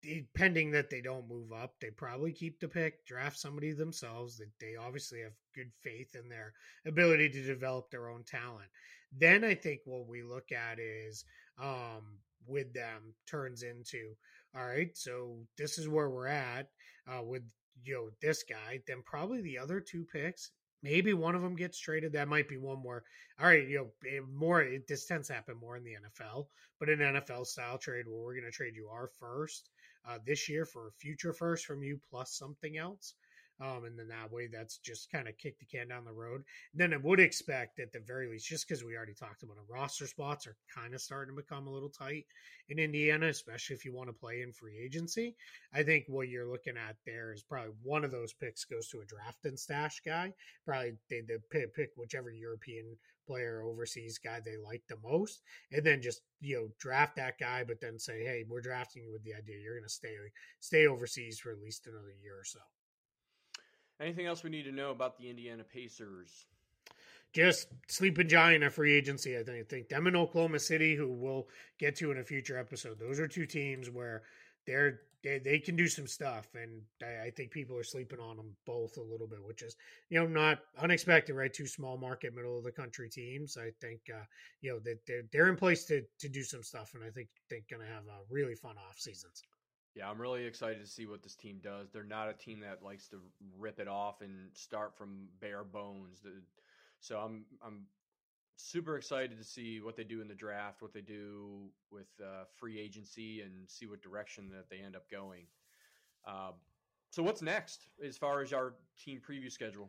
depending that they don't move up, they probably keep the pick, draft somebody themselves. That they obviously have good faith in their ability to develop their own talent. Then I think what we look at is um, with them turns into all right. So this is where we're at uh, with you know this guy. Then probably the other two picks. Maybe one of them gets traded. That might be one more. All right, you know, eh, more. It, this tends to happen more in the NFL, but an NFL style trade where we're going to trade you our first uh, this year for a future first from you plus something else. Um, and then that way, that's just kind of kick the can down the road. then I would expect, at the very least, just because we already talked about it, roster spots are kind of starting to become a little tight in Indiana, especially if you want to play in free agency. I think what you're looking at there is probably one of those picks goes to a draft and stash guy. Probably they, they pick, pick whichever European player overseas guy they like the most and then just you know draft that guy but then say hey we're drafting you with the idea you're going to stay stay overseas for at least another year or so anything else we need to know about the indiana pacers just sleeping giant at free agency i think, I think them in oklahoma city who we'll get to in a future episode those are two teams where they're they, they can do some stuff, and I, I, think people are sleeping on them both a little bit, which is you know not unexpected, right? Two small market, middle of the country teams. I think uh, you know that they're, they're in place to to do some stuff, and I think they're going to have a really fun off seasons. Yeah, I'm really excited to see what this team does. They're not a team that likes to rip it off and start from bare bones. So I'm I'm super excited to see what they do in the draft, what they do with uh, free agency, and see what direction that they end up going. Uh, so, what's next as far as our team preview schedule?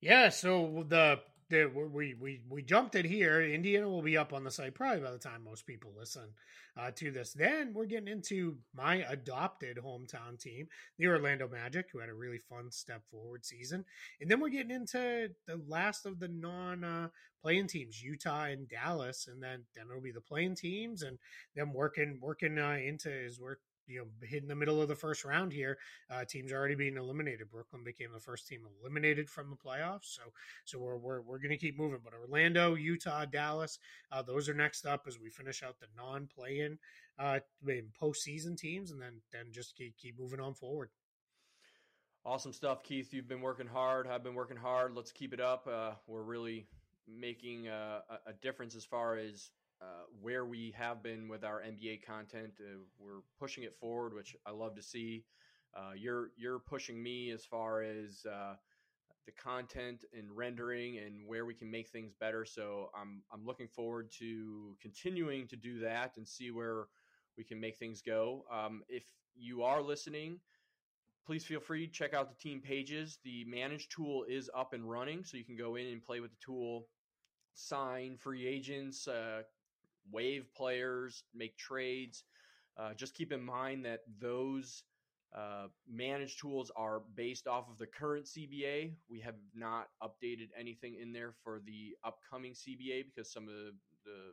Yeah, so the the, we we we jumped it here. Indiana will be up on the site probably by the time most people listen uh, to this. Then we're getting into my adopted hometown team, the Orlando Magic, who had a really fun step forward season, and then we're getting into the last of the non uh, playing teams, Utah and Dallas, and then then it'll be the playing teams, and them working working uh, into as we're you know hit in the middle of the first round here. Uh, teams already being eliminated. Brooklyn became the first team eliminated from the playoffs, so so we're we're, we're going to keep moving. But Orlando, Utah, Dallas, uh, those are next up as we finish out the non-play-in uh, postseason teams, and then then just keep keep moving on forward. Awesome stuff, Keith. You've been working hard. I've been working hard. Let's keep it up. Uh, we're really making a, a difference as far as uh, where we have been with our NBA content. Uh, we're pushing it forward, which I love to see. Uh, you're you're pushing me as far as uh, the content and rendering and where we can make things better. So I'm I'm looking forward to continuing to do that and see where we can make things go. Um, if you are listening, please feel free to check out the team pages. The manage tool is up and running, so you can go in and play with the tool sign free agents, uh, waive players, make trades. Uh, just keep in mind that those uh, managed tools are based off of the current CBA. We have not updated anything in there for the upcoming CBA because some of the, the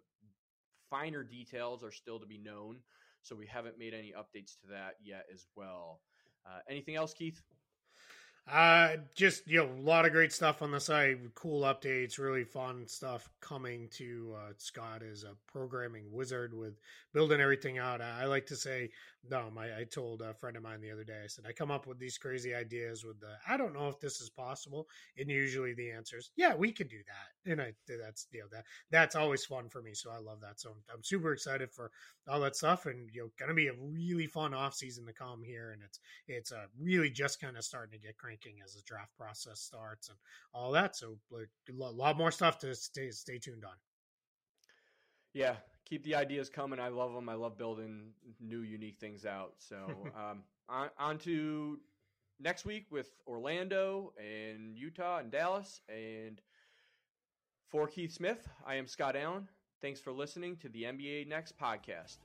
finer details are still to be known. So we haven't made any updates to that yet as well. Uh, anything else, Keith? Uh, just you know, a lot of great stuff on the site. Cool updates, really fun stuff coming to uh, Scott is a programming wizard with building everything out. I like to say, no, my I told a friend of mine the other day. I said I come up with these crazy ideas with the I don't know if this is possible, and usually the answer is yeah, we could do that, and I that's you know that that's always fun for me. So I love that. So I'm, I'm super excited for all that stuff, and you know, gonna be a really fun off season to come here, and it's it's uh, really just kind of starting to get cranking as the draft process starts and all that. So a lot more stuff to stay stay tuned on. Yeah, keep the ideas coming. I love them. I love building new, unique things out. So um, on, on to next week with Orlando and Utah and Dallas. And for Keith Smith, I am Scott Allen. Thanks for listening to the NBA Next podcast.